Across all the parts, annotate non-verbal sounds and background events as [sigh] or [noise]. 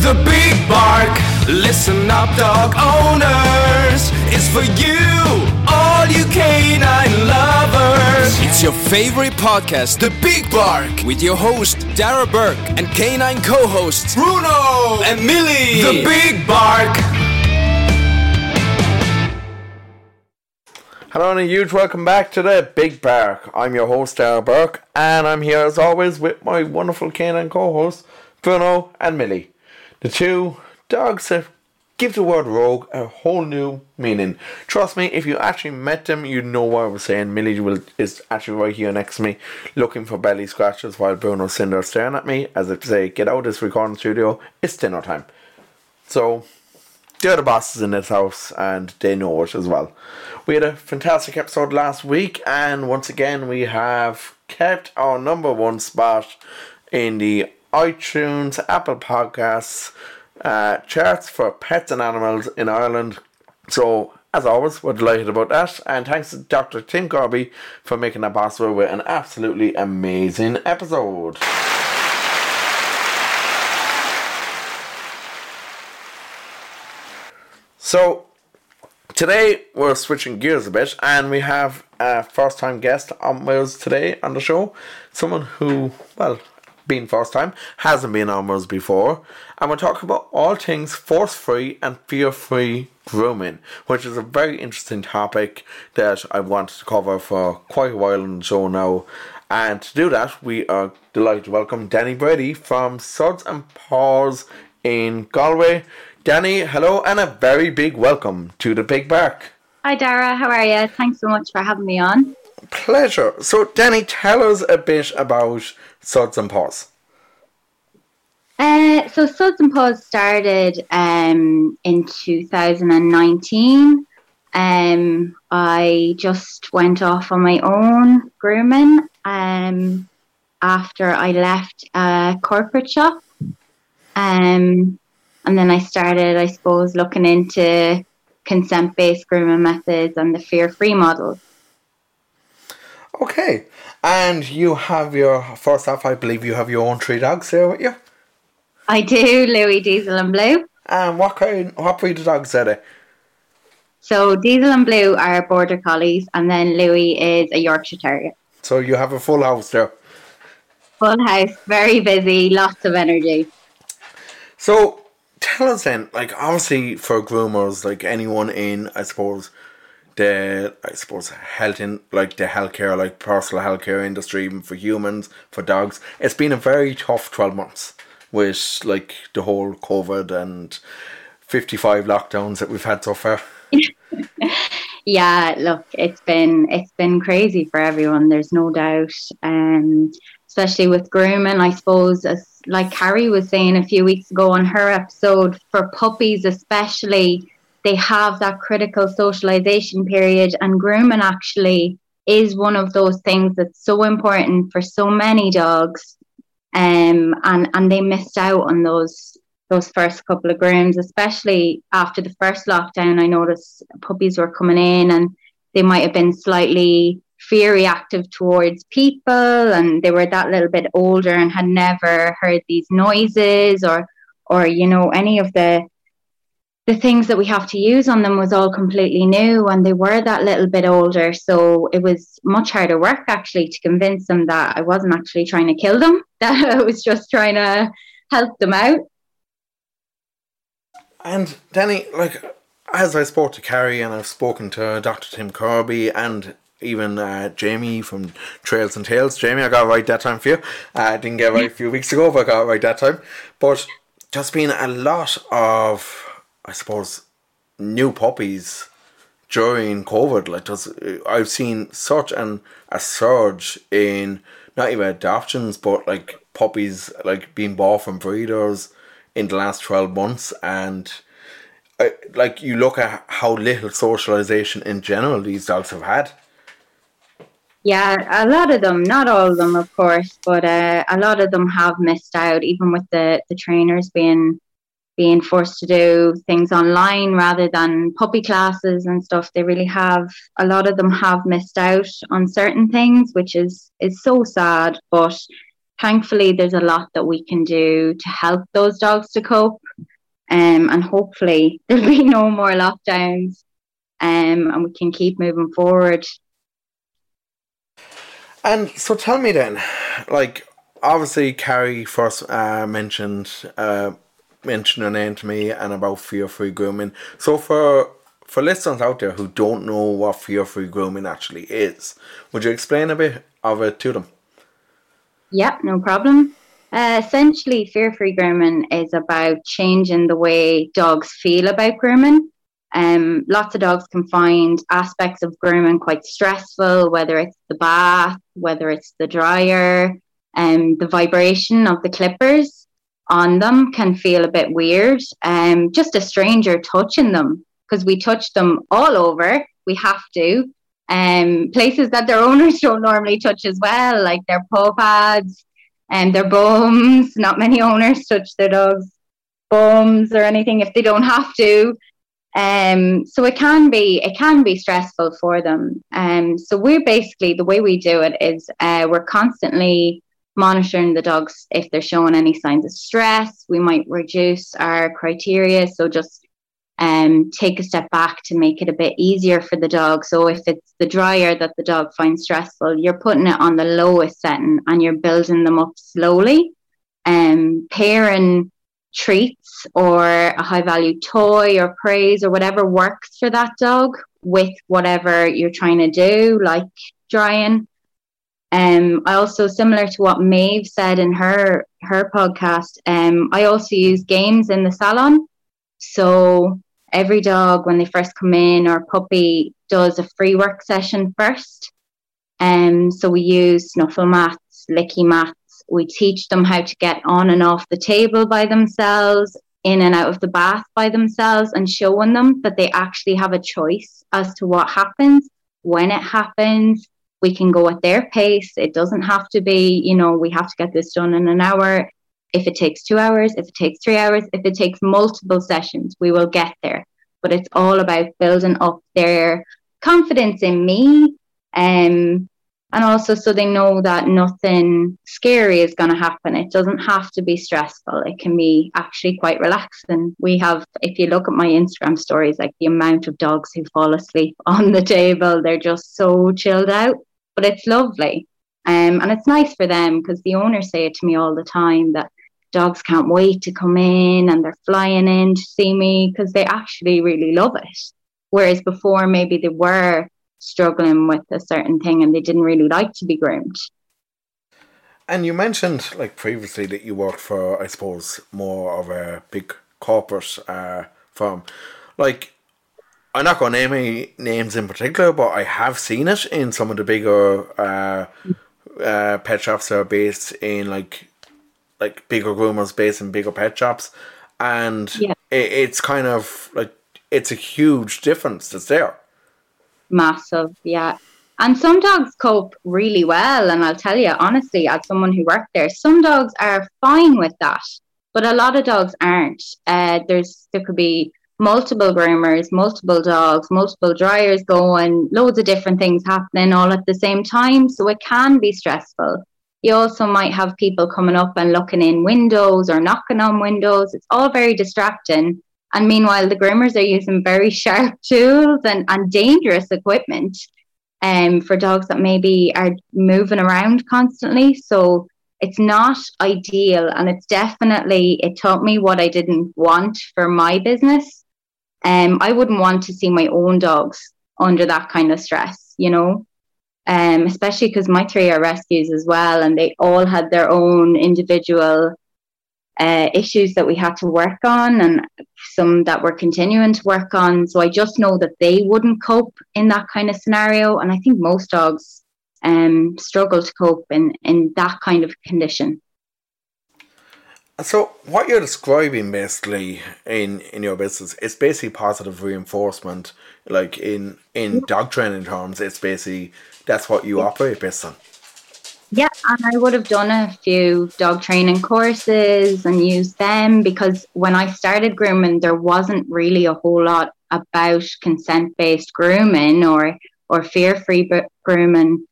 The Big Bark, listen up, dog owners. It's for you, all you canine lovers. It's your favorite podcast, The Big Bark, with your host, Darragh Bourke, and canine co hosts, Bruno and Millie. The Big Bark. Hello and a huge welcome back to the Big Bark. I'm your host, Darragh Bourke, and I'm here as always with my wonderful canine co-hosts, Bruno and Millie. The two dogs have give the word rogue a whole new meaning. Trust me, if you actually met them, you'd know what I was saying. Millie will, is actually right here next to me, looking for belly scratches while Bruno's sitting there staring at me, as if to say, get out of this recording studio, it's dinner time. So, they're the bosses in this house and they know it as well. We had a fantastic episode last week, and once again, we have kept our number one spot in the iTunes, Apple Podcasts uh, charts for pets and animals in Ireland. So, as always, we're delighted about that, and thanks to Dr. Tim Corby for making that possible with an absolutely amazing episode. So, today we're switching gears a bit and we have a first time guest on Wales today on the show. Someone who, well, being first time, hasn't been on before. And we're talking about all things force free and fear free grooming, which is a very interesting topic that I wanted to cover for quite a while on the show now. And to do that, we are delighted to welcome Dani Brady from Suds and Paws in Galway. Dani, hello, and a very big welcome to the Big Bark. Hi, Darragh. How are you? Thanks so much for having me on. Pleasure. So, Dani, tell us a bit about Suds and Paws. Uh, so, Suds and Paws started um, in 2019. Um, I just went off on my own grooming um, after I left a corporate shop. Um, and then I started, I suppose, looking into consent based grooming methods and the fear free model. Okay. And you have your, first off, I believe you have your own three dogs there with you. I do, Louis, Diesel, and Blue. And what kind, what breed of dogs are they? So Diesel and Blue are border collies, and then Louis is a Yorkshire Terrier. So you have a full house there. Full house, very busy, lots of energy. So tell us then, like obviously for groomers, like anyone in, I suppose, the I suppose health in like the healthcare, like personal healthcare industry, even for humans, for dogs, it's been a very tough twelve months with like the whole COVID and fifty five lockdowns that we've had so far. [laughs] yeah, look, it's been it's been crazy for everyone. There's no doubt, um, especially with grooming. I suppose, as like Carrie was saying a few weeks ago on her episode, for puppies especially, they have that critical socialization period, and grooming actually is one of those things that's so important for so many dogs. Um, and and they missed out on those those first couple of grooms, especially after the first lockdown. I noticed puppies were coming in and they might have been slightly fear reactive towards people and they were that little bit older and had never heard these noises or or you know any of the the things that we have to use on them was all completely new and they were that little bit older so it was much harder work actually to convince them that I wasn't actually trying to kill them [laughs] that I was just trying to help them out and Dani, like as I spoke to Carrie and I've spoken to Dr. Tim Kirby and even uh, Jamie from Trails and Tales. Jamie, I got right that time for you. Uh, I didn't get right a few weeks ago, but I got right that time. But just been a lot of, I suppose, new puppies during COVID. Like, does I've seen such an a surge in not even adoptions, but like puppies like being bought from breeders in the last twelve months, and uh, like you look at how little socialization in general these dogs have had. Yeah, a lot of them, not all of them, of course, but uh, a lot of them have missed out, even with the, the trainers being being forced to do things online rather than puppy classes and stuff. They really have a lot of them have missed out on certain things, which is is so sad. But thankfully, there's a lot that we can do to help those dogs to cope, um, and hopefully [laughs] there'll be no more lockdowns, um, and we can keep moving forward. And so tell me then, like obviously Carrie first uh, mentioned uh, mentioned her name to me and about fear free grooming. So for for listeners out there who don't know what fear free grooming actually is, would you explain a bit of it to them? Yep, no problem. Uh, essentially, fear free grooming is about changing the way dogs feel about grooming. Um, lots of dogs can find aspects of grooming quite stressful, whether it's the bath, whether it's the dryer, and um, the vibration of the clippers on them can feel a bit weird. Um, just a stranger touching them because we touch them all over. We have to. Um, places that their [laughs] owners don't normally touch as well, like their paw pads and their bums. Not many owners touch their dogs' bums or anything if they don't have to. Um, so it can be it can be stressful for them. Um, so we're basically the way we do it is uh, we're constantly monitoring the dogs if they're showing any signs of stress. We might reduce our criteria, so just um, take a step back to make it a bit easier for the dog. So if it's the dryer that the dog finds stressful, you're putting it on the lowest setting and you're building them up slowly. Um, pairing treats or a high value toy or praise or whatever works for that dog with whatever you're trying to do, like drying. Um, I also similar to what Maeve said in her her podcast. Um, I also use games in the salon. So every dog, when they first come in or puppy, does a free work session first. Um, so we use snuffle mats, licky mats, we teach them how to get on and off the table by themselves, in and out of the bath by themselves, and showing them that they actually have a choice as to what happens, when it happens. We can go at their pace. It doesn't have to be, you know, we have to get this done in an hour. If it takes two hours, if it takes three hours, if it takes multiple sessions, we will get there. But it's all about building up their confidence in me um, and also so they know that nothing scary is going to happen it doesn't have to be stressful it can be actually quite relaxing we have if you look at my instagram stories like the amount of dogs who fall asleep [laughs] on the table they're just so chilled out but it's lovely um, and it's nice for them because the owners say it to me all the time that dogs can't wait to come in and they're flying in to see me because they actually really love it whereas before maybe they were struggling with a certain thing and they didn't really like to be groomed. And you mentioned, like previously, that you worked for, I suppose, more of a big corporate uh, firm. Like, I'm not going to name any names in particular, but I have seen it in some of the bigger uh, uh, pet shops that are based in like like bigger groomers based in bigger pet shops, and yeah. it, it's kind of like it's a huge difference that's there massive. Yeah. And some dogs cope really well. And I'll tell you, honestly, as someone who worked there, some dogs are fine with that, but a lot of dogs aren't. Uh, there's there could be multiple groomers, multiple dogs, multiple dryers going, loads of different things happening all at the same time. So it can be stressful. You also might have people coming up and looking in windows or knocking on windows. It's all very distracting. And meanwhile, the groomers are using very [laughs] sharp tools and, and dangerous equipment um, for dogs that maybe are moving around constantly. So it's not ideal. And it's definitely, it taught me what I didn't want for my business. Um, I wouldn't want to see my own dogs under that kind of stress, you know, um, especially because my three are rescues as well, and they all had their own individual uh, issues that we had to work on and some that we're continuing to work on. So I just know that they wouldn't cope in that kind of scenario. And I think most dogs um, struggle to cope in, in that kind of condition. So what you're describing basically in in your business is basically positive reinforcement. Like in in dog training terms, it's basically that's what you operate based on. Yeah, and I would have done a few dog training courses and used them because when I started grooming, there wasn't really a whole lot about consent based grooming or or fear free grooming.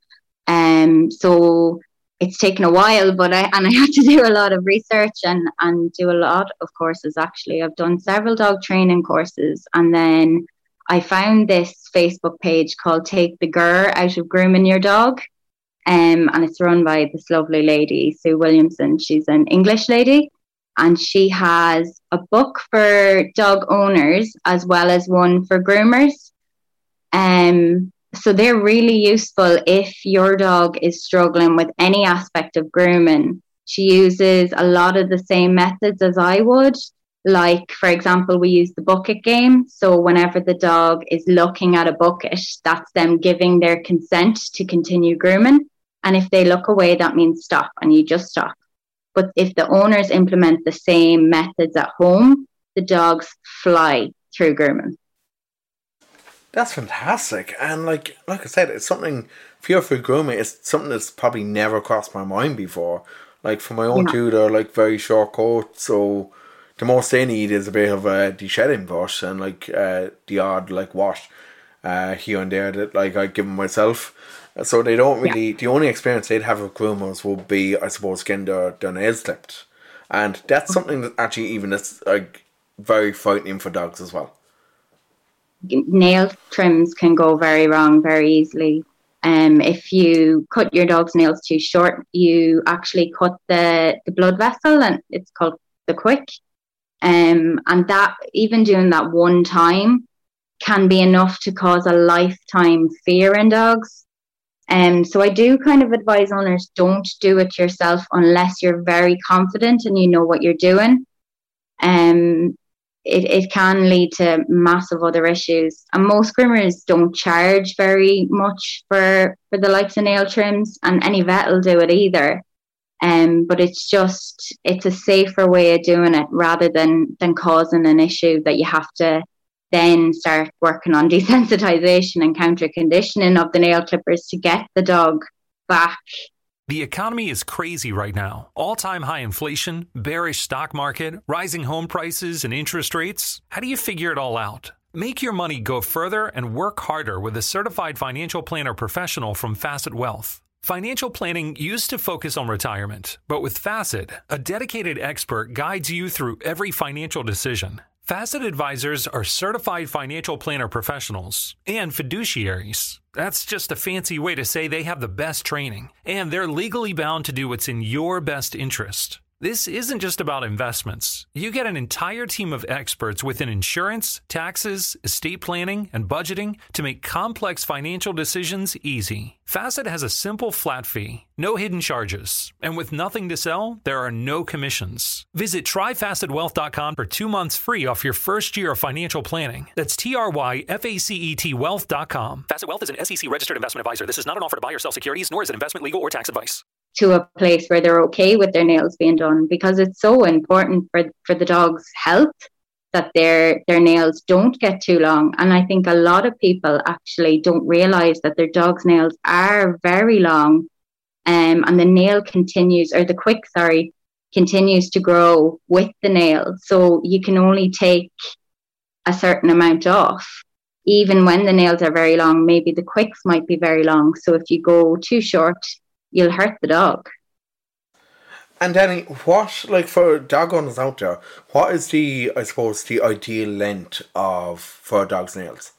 Um, so it's taken a while, but I and I [laughs] had to do a lot of research and and do a lot of courses. Actually, I've done several dog training courses, and then I found this Facebook page called "Take the Grrr Out of Grooming Your Dog," um, and it's run by this lovely lady Sue Williamson. She's an English lady, and she has a book for dog owners as well as one for groomers. Um, so they're really useful if your dog is struggling with any aspect of grooming. She uses a lot of the same methods as I would. Like, for example, we use the bucket game. So, whenever the dog is looking at a bucket, that's them giving their consent to continue grooming. And if they look away, that means stop and you just stop. But if the owners implement the same methods at home, the dogs fly through grooming. That's fantastic, and like like I said, it's something fear free grooming. It's something that's probably never crossed my mind before. Like for my own yeah. two, they're like very short coats, so the most they need is a bit of a de-shedding brush and like uh, the odd like wash uh, here and there that like I give them myself. So they don't really. Yeah. The only experience they'd have with groomers would be, I suppose, getting their, their nails clipped, and that's something that actually even is like very frightening for dogs as well nail trims can go very wrong very easily. Um, if you cut your dog's nails too short, you actually cut the, the blood vessel, and it's called the quick. Um, and that even doing that one time can be enough to cause a lifetime fear in dogs. Um, so I do kind of advise owners don't do it yourself unless you're very confident and you know what you're doing. Um, it, it can lead to massive other issues. And most groomers don't charge very much for, for the likes of nail trims, and any vet will do it either. Um, but it's just it's a safer way of doing it rather than than causing an issue that you have to then start working on [laughs] desensitization and counter conditioning of the nail clippers to get the dog back the economy is crazy right now. All time high inflation, bearish stock market, rising home prices, and interest rates. How do you figure it all out? Make your money go further and work harder with a certified financial planner professional from Facet Wealth. Financial planning used to focus on retirement, but with Facet, a dedicated expert guides you through every financial decision Facet advisors are certified financial planner professionals and fiduciaries. That's just a fancy way to say they have the best training, and they're legally bound to do what's in your best interest. This isn't just about investments. You get an entire team of experts within insurance, taxes, estate planning, and budgeting to make complex financial decisions easy. Facet has a simple flat fee, no hidden charges, and with nothing to sell, there are no commissions. Visit tryfacetwealth.com for two months free off your first year of financial planning. That's T R Y F A C E T wealth.com. Facet Wealth is an SEC registered investment advisor. This is not an offer to buy or sell securities, nor is it investment, legal, or tax advice to a place where they're okay with their nails being done because it's so important for for the dog's health that their their nails don't get too long. And i think a lot of people actually don't realize that their dog's nails are very long um, and the nail continues or the quick sorry continues to grow with the nail. So you can only take a certain amount off. Even when the nails are very long maybe the quicks might be very long. So if you go too short you'll hurt the dog. And Dani, what like for dog owners out there, what is the I suppose the ideal length of for a dog's nails?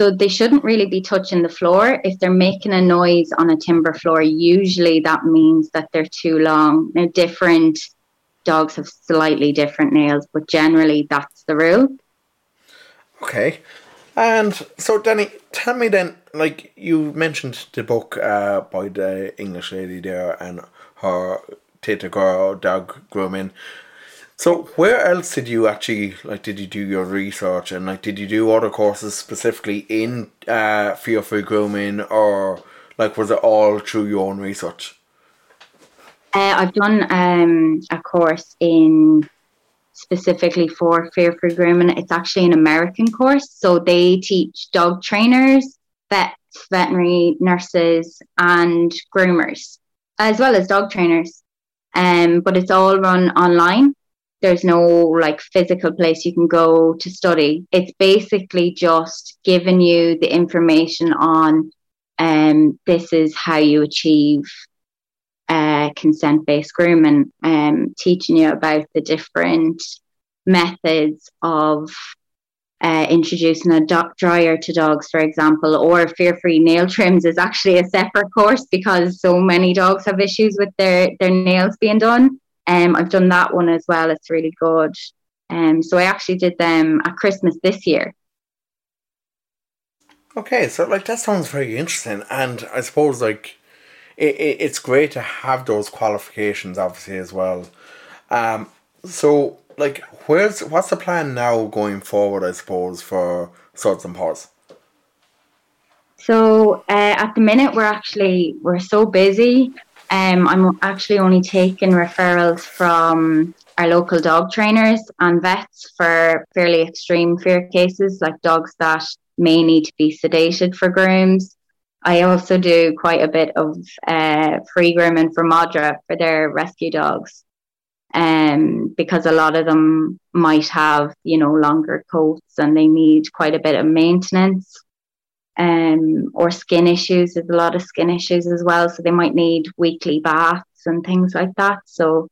So they shouldn't really be touching the floor. If they're making a noise on a timber floor, usually that means that they're too long. Now different dogs have slightly different nails, but generally that's the rule. Okay. And so, Dani, tell me then, like you mentioned the book uh, by the English lady there and her Tita Girl dog grooming. So, where else did you actually like? Did you do your research and like? Did you do other courses specifically in uh, fear free grooming, or like was it all through your own research? Uh, I've done um, a course in specifically for fear free grooming. It's actually an American course. So they teach dog trainers, vets, veterinary nurses, and groomers, as well as dog trainers. Um, but it's all run online. There's no like physical place you can go to study. It's basically just giving you the information on um, this is how you achieve consent based grooming, um, teaching you about the different methods of uh, introducing a dog dryer to dogs, for example, or fear free nail trims is actually a separate course because so many dogs have issues with their, their nails being done. Um, I've done that one as well. It's really good. Um, so I actually did them at Christmas this year. Okay, so like that sounds very interesting, and I suppose like it, it, it's great to have those qualifications obviously as well. Um, so like where's what's the plan now going forward? I suppose for Suds and Paws. So uh, at the minute we're actually we're so busy. Um, I'm actually only taking referrals from our local dog trainers and vets for fairly extreme fear cases, like dogs that may need to be sedated for grooms. I also do quite a bit of uh, free grooming for Madra for their rescue dogs, um, because a lot of them might have you know longer coats and they need quite a bit of maintenance, um, or skin issues. There's a lot of skin issues as well, so they might need weekly baths and things like that. So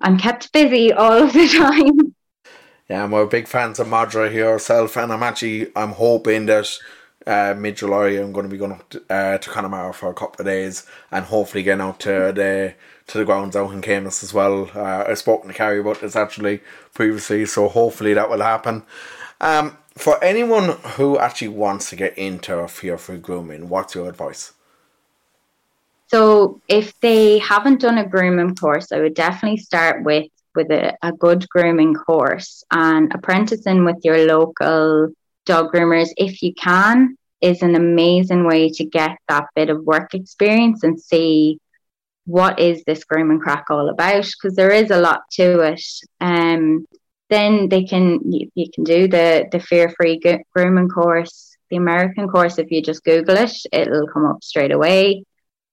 I'm kept busy all of the [laughs] time. Yeah, we're big fans of Madra here and I'm actually I'm hoping that uh, mid July. I'm going to be going to, uh, to Connemara for a couple of days and hopefully getting out to the to the grounds out in Camus as well. Uh, I've spoken to Carrie about this actually previously, so hopefully that will happen. Um, for anyone who actually wants to get into fear free grooming, what's your advice? So, if they haven't done a grooming course, I would definitely start with with a, a good grooming course and apprenticing with your local dog groomers, if you can, is an amazing way to get that bit of work experience and see what is this grooming crack all about because there is a lot to it. Um, then they can you, can do the the fear free grooming course, the American course. If you just Google it, it'll come up straight away.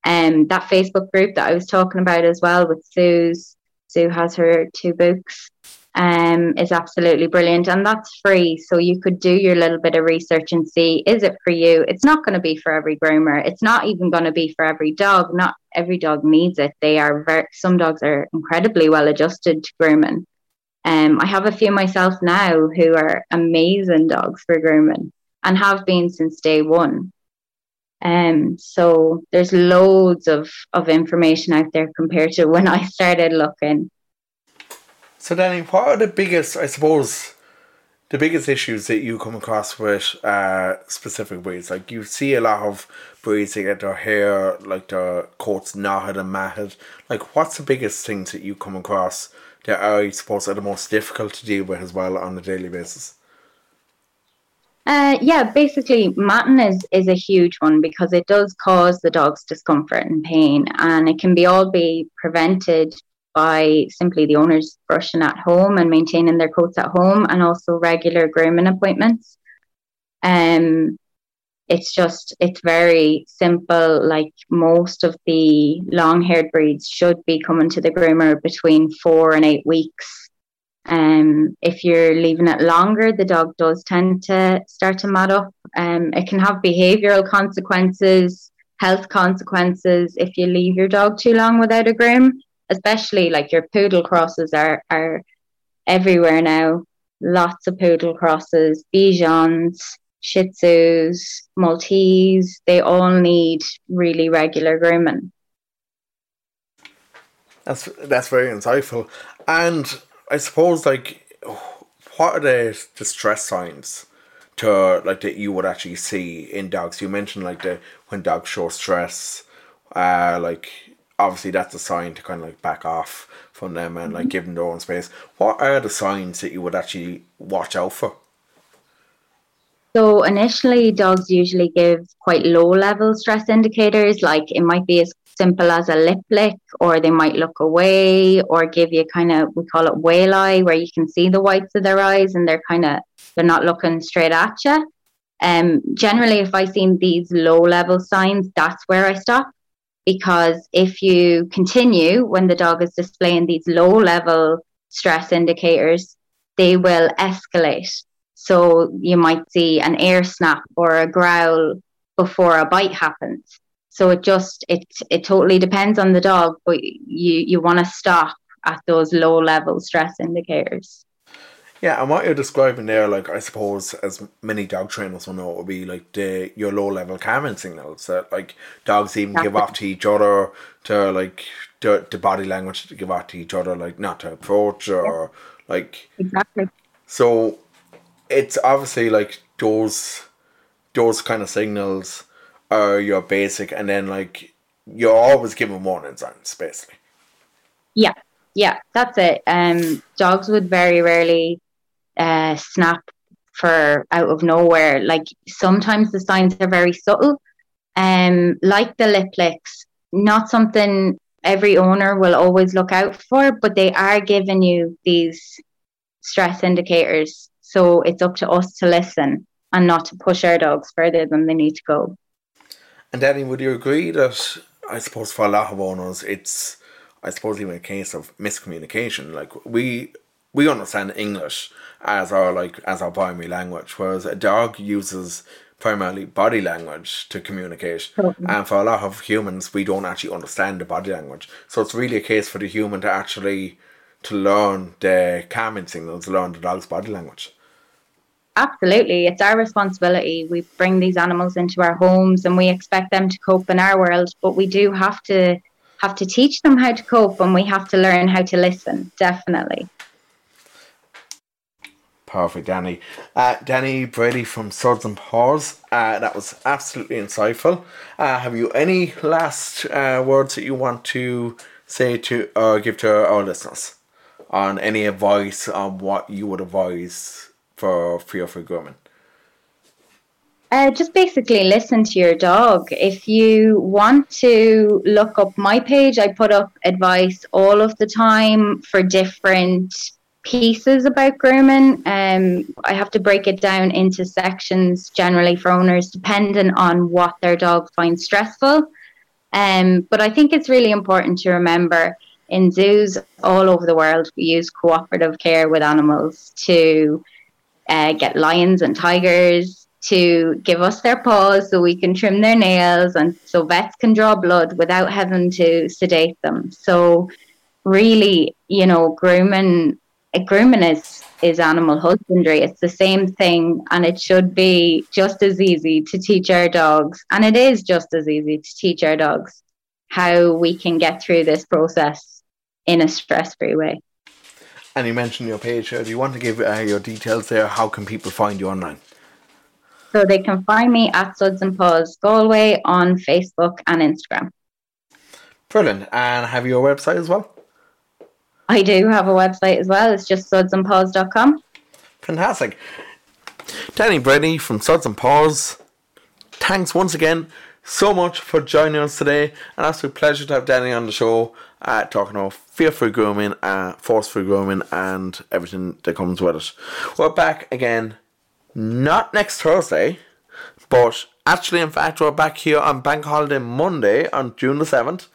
Um, that Facebook group that I was talking about as well with Sue's. Sue has her two books um, is absolutely brilliant and that's free. So you could do your little bit of research and see is it for you? It's not going to be for every groomer. It's not even going to be for every dog. Not every dog needs it. They are very, some dogs are incredibly well adjusted to grooming. Um, I have a few myself now who are amazing dogs for grooming and have been since day one. Um, so there's loads of, of information out there compared to when I started looking. So, Dani, what are the biggest, I suppose, the biggest issues that you come across with uh, specific breeds? Like, you see a lot of breeds that get their hair, like their coats knotted and matted. Like, what's the biggest things that you come across that are, I suppose, are the most difficult to deal with as well on a daily basis? Uh, yeah, basically, matting is, is a huge one because it does cause the dog's discomfort and pain, and it can be all be prevented by simply the owners brushing at home and maintaining their coats at home and also regular grooming appointments. Um, it's just, it's very simple. Like most of the long haired breeds should be coming to the groomer between four and eight weeks. Um, if you're leaving it longer, the dog does tend to start to mat up. Um, it can have behavioral consequences, health consequences if you leave your dog too long without a groom especially like your poodle crosses are are everywhere now. Lots of poodle crosses, Bichons, Shih Tzus, Maltese. They all need really regular grooming. That's that's very insightful, and I suppose like, what are the stress signs? to like that you would actually see in dogs. You mentioned like the when dogs show stress, uh, like obviously that's a sign to kind of like back off from them and like mm-hmm. give them their own space. What are the signs that you would actually watch out for? So initially, dogs usually give quite low level stress indicators. Like it might be as simple as a lip lick, or they might look away, or give you kind of we call it whale eye, where you can see the whites of their eyes and they're kind of they're not looking straight at you. Um, generally, if I see these low level signs, that's where I stop. Because if you continue when the dog is displaying these low level stress indicators, they will escalate. So you might see an air snap or a growl before a bite happens. So it just it it totally depends on the dog, but you you want to stop at those low level stress indicators. Yeah, and what you're describing there, like I suppose, as many dog trainers will know, it would be like the your low level calming signals that like dogs even give off to each other to like the, the body language to give off to each other, like not to approach or like exactly. So it's obviously like those those kind of signals are your basic, and then like you're always given warning signs, basically. Yeah, yeah, that's it. Um, dogs would very rarely uh, snap for out of nowhere. Like sometimes the signs are very subtle, um, like the lip licks. Not something every owner will always look out for, but they are giving you these stress indicators. So it's up to us to listen and not to push our dogs further than they need to go. And Dani, would you agree that I suppose for a lot of owners, it's I suppose even a case of miscommunication. Like we we understand English as our like as our primary language, whereas a dog uses primarily body language to communicate. And for a lot of humans, we don't actually understand the body language. So it's really a case for the human to actually to learn the calming signals, learn the dog's body language. Absolutely. It's our responsibility. We bring these animals into our homes and we expect them to cope in our world, but we do have to have to teach them how to cope and we have to learn how to listen, definitely. Perfect, Dani. Uh, Dani Brady from Suds and Paws. Uh, that was absolutely insightful. Uh, have you any last uh, words that you want to say to or give to our listeners on any advice on what you would advise for fear for grooming? Uh, just basically listen to your dog. If you want to look up my page, I put up advice all of the time for different pieces about grooming. Um, I have to break it down into sections generally for owners, depending on what their dog finds stressful. Um, but I think it's really important to remember in zoos all over the world, we use cooperative care with animals to uh, get lions and tigers to give us their paws so we can trim their nails and so vets can draw blood without having to sedate them. So, really, you know, grooming grooming is is animal husbandry. It's the same thing, and it should be just as easy to teach our dogs, and it is just as easy to teach our dogs how we can get through this process in a stress free way. And you mentioned your page. Do you want to give uh, your details there? How can people find you online? So they can find me at Suds and Paws Galway on Facebook and Instagram. Brilliant. And have your website as well? I do have a website as well. It's just sudsandpaws.com. Fantastic. Dani Brady from Suds and Paws. Thanks once again so much for joining us today. An absolute pleasure to have Dani on the show, uh, talking about fear-free grooming, uh, force-free grooming, and everything that comes with it. We're back again, not next Thursday, but actually, in fact, we're back here on Bank Holiday Monday on June the 7th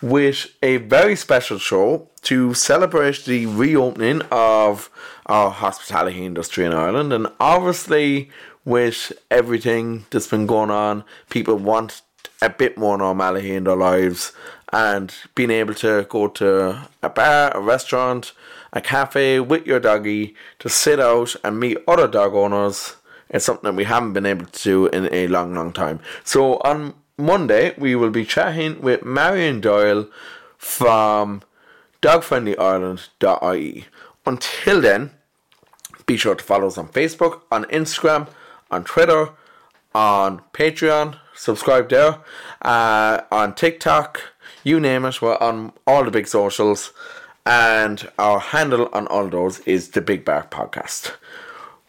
with a very special show to celebrate the reopening of our hospitality industry in Ireland. And obviously, with everything that's been going on, people want a bit more normality in their lives and being able to go to a bar, a restaurant, a cafe with your doggy to sit out and meet other dog owners. is something that we haven't been able to do in a long, long time. So on Monday, we will be chatting with Marion Doyle from dogfriendlyireland.ie. Until then, be sure to follow us on Facebook, on Instagram, on Twitter, on Patreon, subscribe there, uh, on TikTok, you name it, we're on all the big socials, and our handle on all those is the Big Bark Podcast.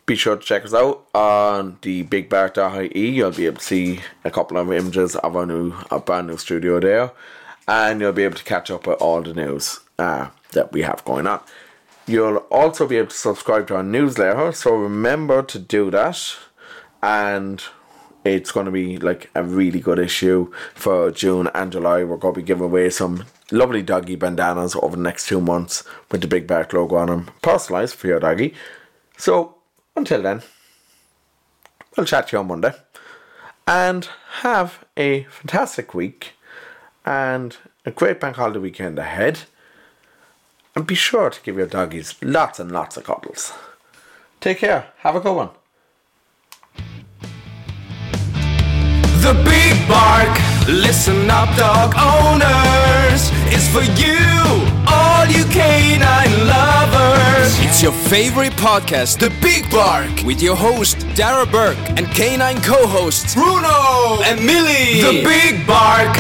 Be sure to check us out on the bigbark.ie. You'll be able to see a couple of images of our new, our brand new studio there. And you'll be able to catch up with all the news uh, that we have going on. You'll also be able to subscribe to our newsletter, so remember to do that. And it's going to be like a really good issue for June and July. We're going to be giving away some lovely doggy bandanas over the next two months with the Big Bark logo on them, personalised for your doggy. So until then, we'll chat to you on Monday. And have a fantastic week and a great bank holiday weekend ahead. And be sure to give your doggies lots and lots of cuddles. Take care. Have a good one. The Big Bark, listen up, dog owners. It's for you, all you canine lovers. It's your favorite podcast, The Big Bark, with your host, Darragh Bourke, and canine co hosts, Bruno and Millie. The Big Bark,